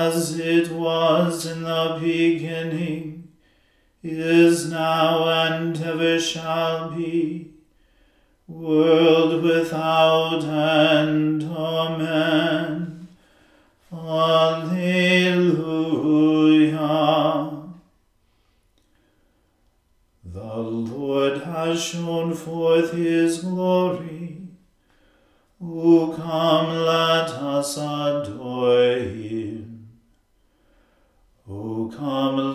as it was in the beginning, is now, and ever shall be, world without end. Amen. Alleluia. The Lord has shown forth his glory. O come, let us adore him. O come,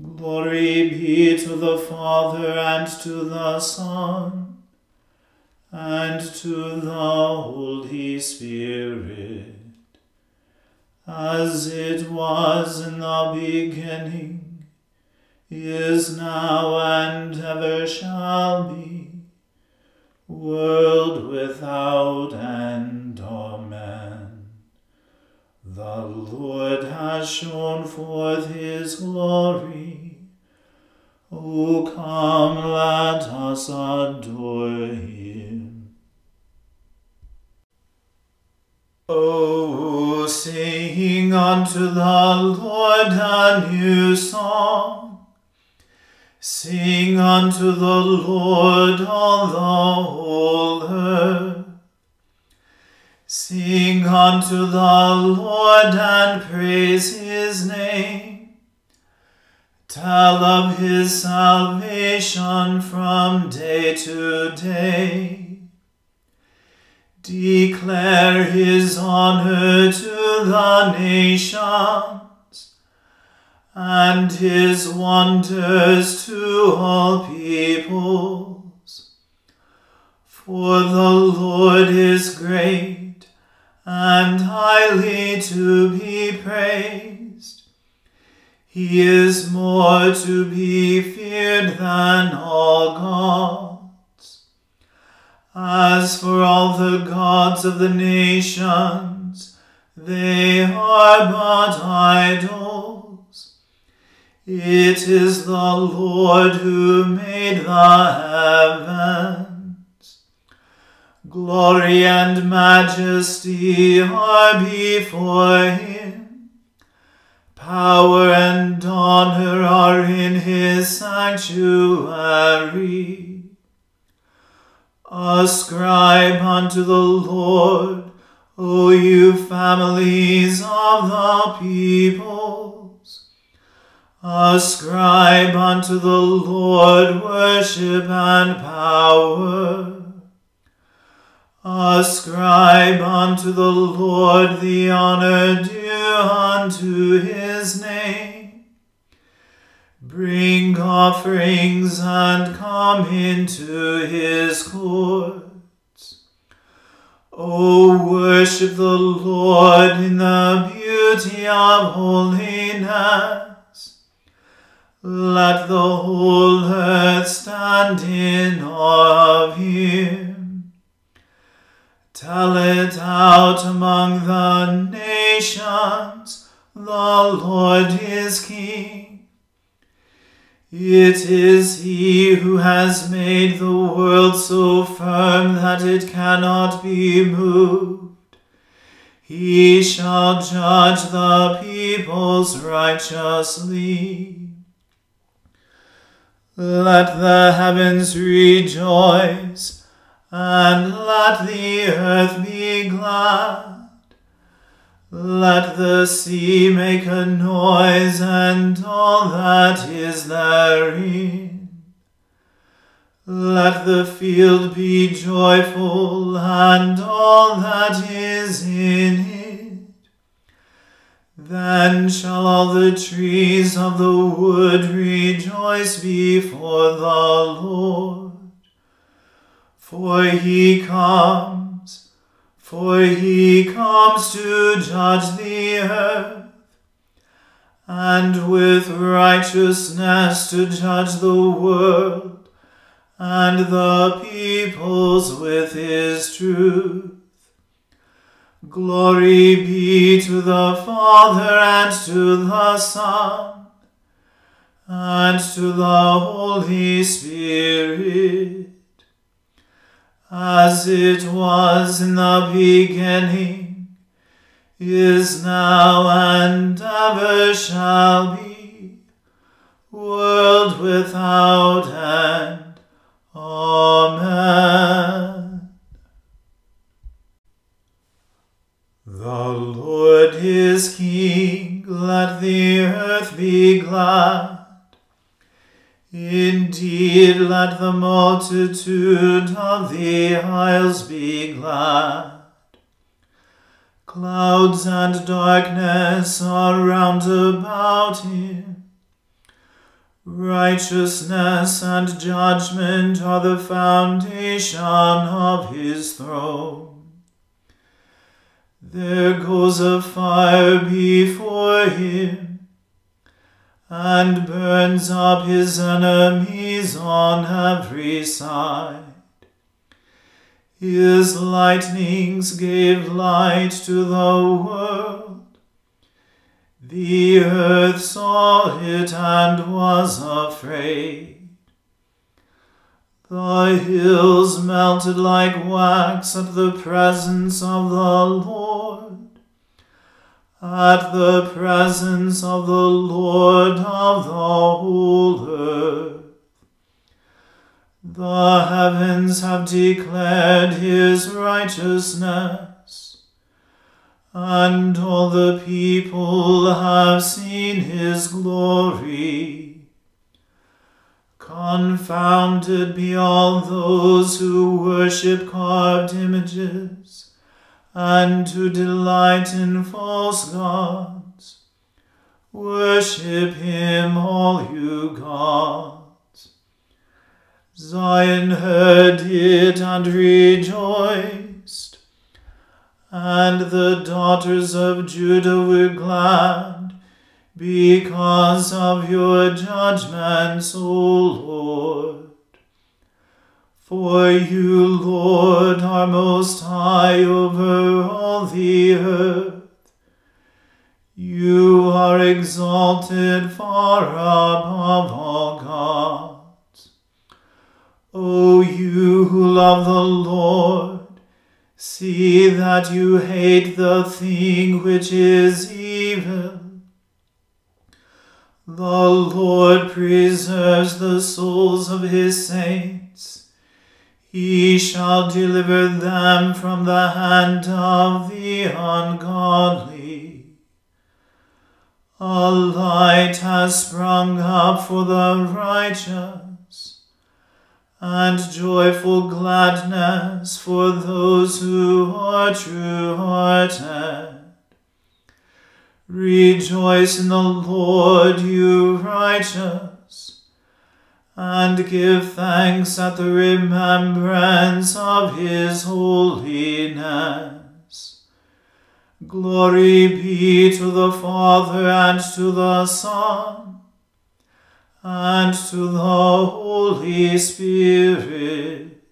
Glory be to the Father, and to the Son, and to the Holy Spirit, as it was in the beginning, is now, and ever shall be world without end. Amen. The Lord has shown forth his glory. O come, let us adore him. O sing unto the Lord a new song Sing unto the Lord all the whole earth. Sing unto the Lord and praise his name. Tell of his salvation from day to day. Declare his honor to the nations and his wonders to all peoples. For the Lord is great and highly to be praised. He is more to be feared than all gods. As for all the gods of the nations, they are but idols it is the Lord who made the heavens. Glory and majesty are before him. Power and honor are in his sanctuary. Ascribe unto the Lord, O you families of the peoples. Ascribe unto the Lord worship and power. Ascribe unto the Lord the honor due unto his name. Bring offerings and come into his courts. O worship the Lord in the beauty of holiness. Let the whole earth stand in awe of him. Tell it out among the nations, the Lord is King. It is he who has made the world so firm that it cannot be moved. He shall judge the peoples righteously. Let the heavens rejoice, and let the earth be glad. Let the sea make a noise and all that is therein. Let the field be joyful and all that is in it. Then shall all the trees of the wood rejoice before the Lord. For he comes for he comes to judge the earth, and with righteousness to judge the world, and the peoples with his truth. Glory be to the Father and to the Son and to the Holy Spirit as it was in the beginning, is now, and ever shall be, world without end. Amen. The Lord is King, let the earth be glad. Indeed, let the multitude of the isles be glad. Clouds and darkness are round about him. Righteousness and judgment are the foundation of his throne. There goes a fire before him and burns up his enemies on every side. His lightnings gave light to the world. The earth saw it and was afraid. The hills melted like wax at the presence of the Lord at the presence of the Lord of the whole earth. The heavens have declared his righteousness, and all the people have seen his glory. Confounded be all those who worship carved images and to delight in false gods. Worship him, all you gods. Zion heard it and rejoiced, and the daughters of Judah were glad because of your judgments, O Lord. For you, Lord, are most high over all the earth. You are exalted far above all gods. O you who love the Lord, see that you hate the thing which is evil. The Lord preserves the souls of his saints He shall deliver them from the hand of the ungodly. A light has sprung up for the righteous, and joyful gladness for those who are true hearted. Rejoice in the Lord, you righteous and give thanks at the remembrance of his holiness. Glory be to the Father and to the Son and to the Holy Spirit,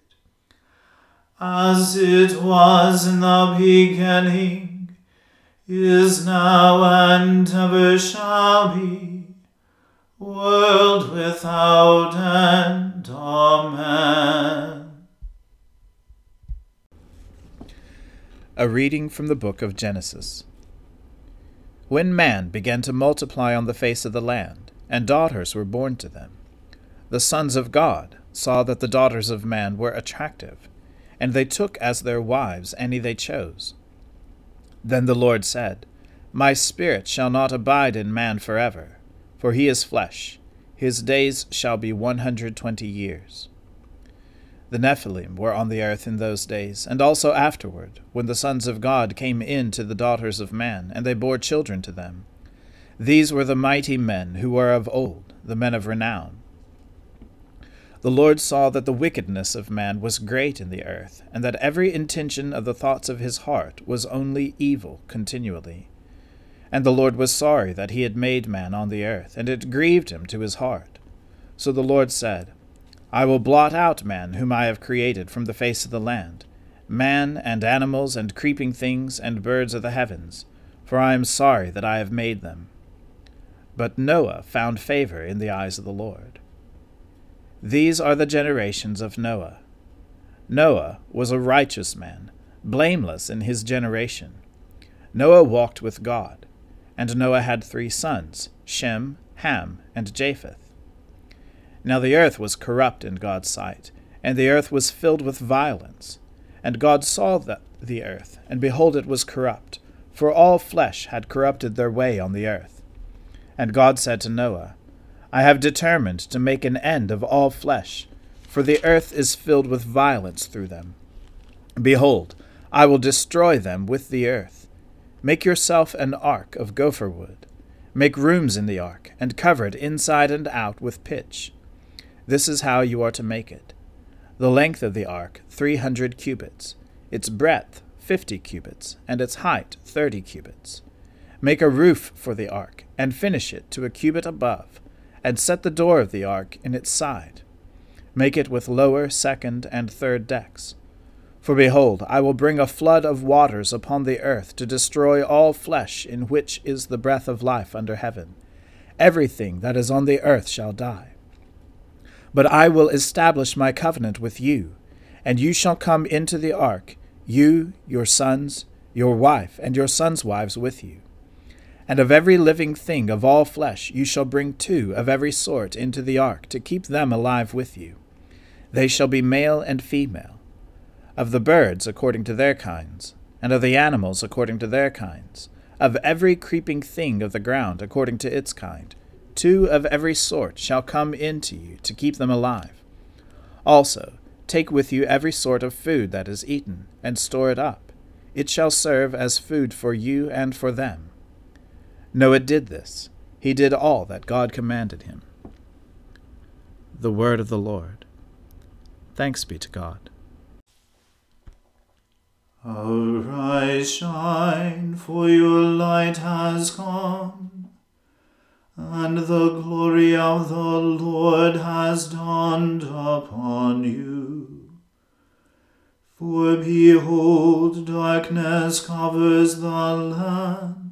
as it was in the beginning, is now, and ever shall be world without end. Amen. A reading from the book of Genesis. When man began to multiply on the face of the land, and daughters were born to them, the sons of God saw that the daughters of man were attractive, and they took as their wives any they chose. Then the Lord said, My spirit shall not abide in man forever for he is flesh. His days shall be one hundred twenty years. The Nephilim were on the earth in those days, and also afterward, when the sons of God came in to the daughters of man, and they bore children to them. These were the mighty men who were of old, the men of renown. The Lord saw that the wickedness of man was great in the earth, and that every intention of the thoughts of his heart was only evil continually. And the Lord was sorry that he had made man on the earth, and it grieved him to his heart. So the Lord said, I will blot out man whom I have created from the face of the land, man and animals and creeping things and birds of the heavens, for I am sorry that I have made them. But Noah found favor in the eyes of the Lord. These are the generations of Noah. Noah was a righteous man, blameless in his generation. Noah walked with God and Noah had three sons, Shem, Ham, and Japheth. Now the earth was corrupt in God's sight, and the earth was filled with violence. And God saw the, the earth, and behold, it was corrupt, for all flesh had corrupted their way on the earth. And God said to Noah, I have determined to make an end of all flesh, for the earth is filled with violence through them. Behold, I will destroy them with the earth Make yourself an ark of gopher wood. Make rooms in the ark, and cover it inside and out with pitch. This is how you are to make it. The length of the ark, three hundred cubits, its breadth, fifty cubits, and its height, thirty cubits. Make a roof for the ark, and finish it to a cubit above, and set the door of the ark in its side. Make it with lower, second, and third decks. For behold, I will bring a flood of waters upon the earth to destroy all flesh in which is the breath of life under heaven. Everything that is on the earth shall die. But I will establish my covenant with you, and you shall come into the ark, you, your sons, your wife, and your sons' wives with you. And of every living thing of all flesh you shall bring two of every sort into the ark, to keep them alive with you. They shall be male and female of the birds according to their kinds, and of the animals according to their kinds, of every creeping thing of the ground according to its kind. Two of every sort shall come into you to keep them alive. Also, take with you every sort of food that is eaten, and store it up. It shall serve as food for you and for them. Noah did this. He did all that God commanded him. The Word of the Lord. Thanks be to God. Arise, shine, for your light has come, and the glory of the Lord has dawned upon you. For behold, darkness covers the land,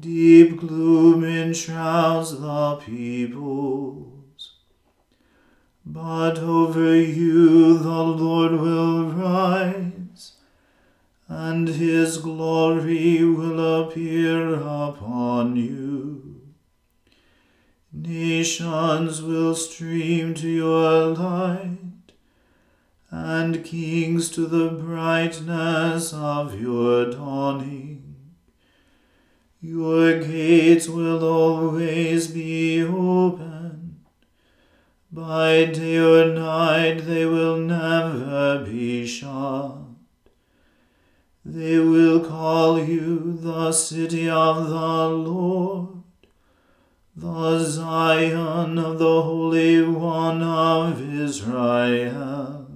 deep gloom enshrouds the peoples. But over you the Lord will rise and his glory will appear upon you. Nations will stream to your light, and kings to the brightness of your dawning. Your gates will always be open. By day or night they will never be shut. They will call you the city of the Lord, the Zion of the Holy One of Israel.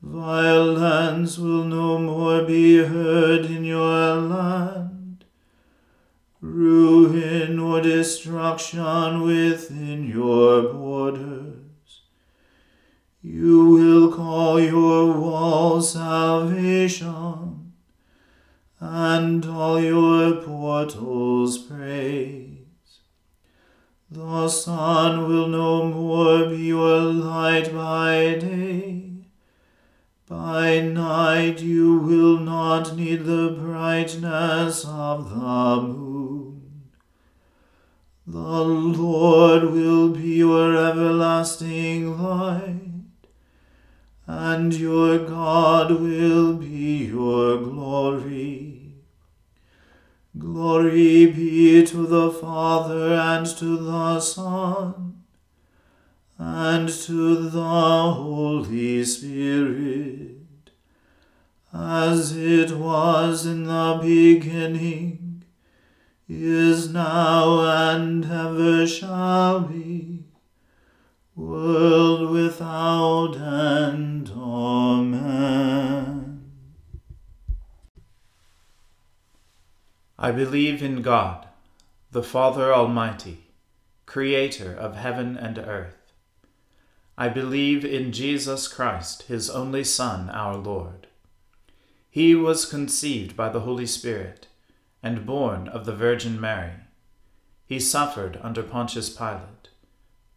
Violence will no more be heard in your land, ruin or destruction within your borders. You will call your walls salvation, and all your portals praise. The sun will no more be your light by day. By night you will not need the brightness of the moon. The Lord will be your everlasting light and your God will be your glory. Glory be to the Father and to the Son and to the Holy Spirit, as it was in the beginning, is now, and ever shall be world without end. Amen. I believe in God, the Father Almighty, creator of heaven and earth. I believe in Jesus Christ, his only Son, our Lord. He was conceived by the Holy Spirit and born of the Virgin Mary. He suffered under Pontius Pilate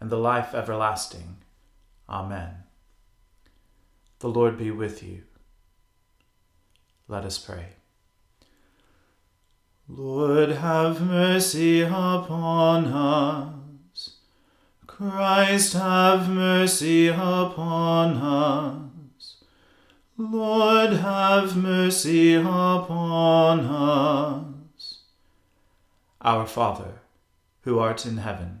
and the life everlasting. Amen. The Lord be with you. Let us pray. Lord, have mercy upon us. Christ, have mercy upon us. Lord, have mercy upon us. Our Father, who art in heaven,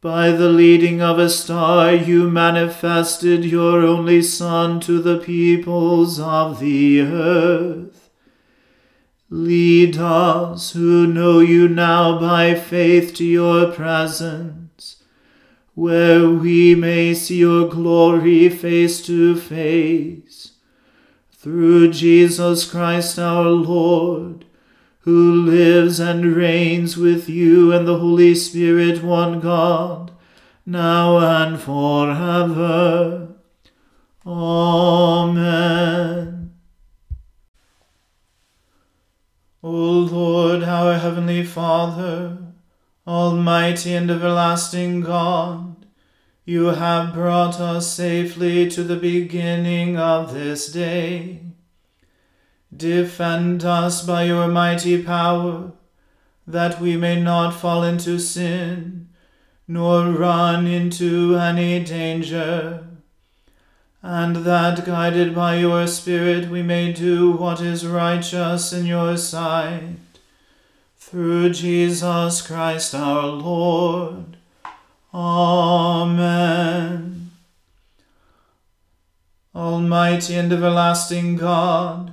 by the leading of a star you manifested your only Son to the peoples of the earth. Lead us who know you now by faith to your presence, where we may see your glory face to face. Through Jesus Christ our Lord who lives and reigns with you and the Holy Spirit, one God, now and forever. Amen. O Lord, our heavenly Father, Almighty and everlasting God, you have brought us safely to the beginning of this day. Defend us by your mighty power, that we may not fall into sin, nor run into any danger, and that guided by your Spirit we may do what is righteous in your sight. Through Jesus Christ our Lord. Amen. Almighty and everlasting God,